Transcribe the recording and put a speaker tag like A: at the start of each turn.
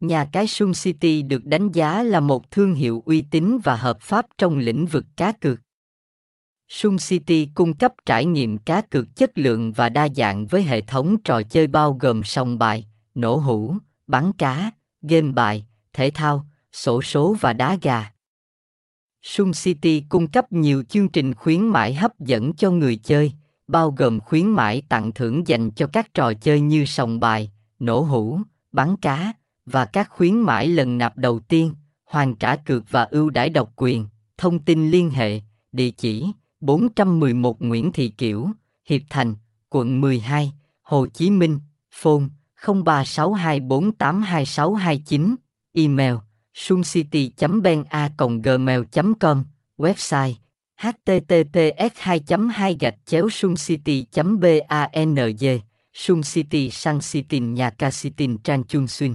A: Nhà cái Sun City được đánh giá là một thương hiệu uy tín và hợp pháp trong lĩnh vực cá cược. Sun City cung cấp trải nghiệm cá cược chất lượng và đa dạng với hệ thống trò chơi bao gồm sòng bài, nổ hũ, bắn cá, game bài, thể thao, sổ số và đá gà. Sun City cung cấp nhiều chương trình khuyến mãi hấp dẫn cho người chơi, bao gồm khuyến mãi tặng thưởng dành cho các trò chơi như sòng bài, nổ hũ, bắn cá, và các khuyến mãi lần nạp đầu tiên, hoàn trả cược và ưu đãi độc quyền. Thông tin liên hệ, địa chỉ 411 Nguyễn Thị Kiểu, Hiệp Thành, quận 12, Hồ Chí Minh, phone 0362482629, email suncity ben a gmail com website https 2 2 gạch chéo suncity banj suncity sang Sun City Nhà Ca City Trang Chung Xuyên